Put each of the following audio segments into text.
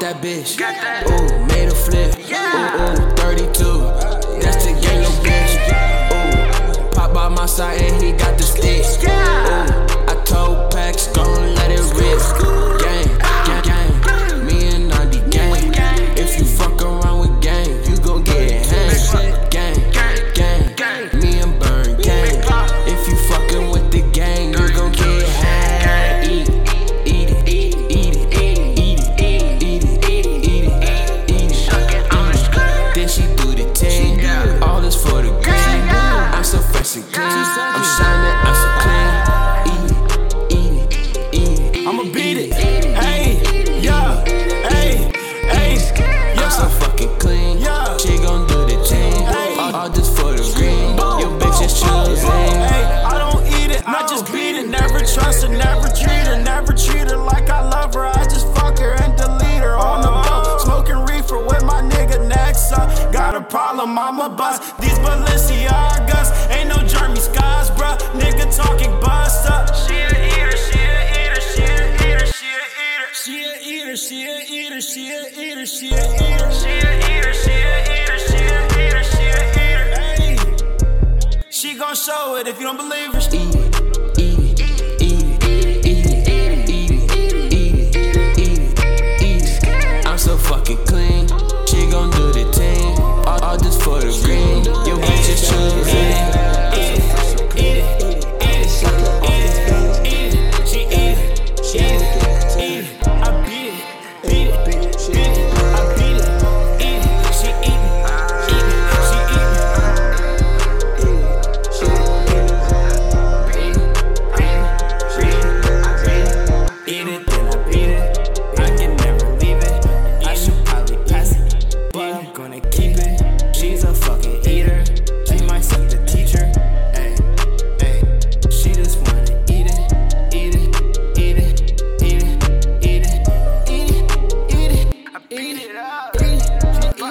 got that bitch. Ooh, made a flip. Ooh, ooh, 32. That's the game, no bitch. a problem, I'ma bust these Balenciagas. Ain't no Jeremy Skies, bruh. Nigga talking bust up. She a eater, she a eater, she a eater, she a eater. She a eater, she a eater, she a eater, she a eater. She a eater, she a eater, she a eater, she a eater. She gon' show it if you don't believe her. Eat.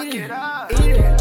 eat it up. Eat it.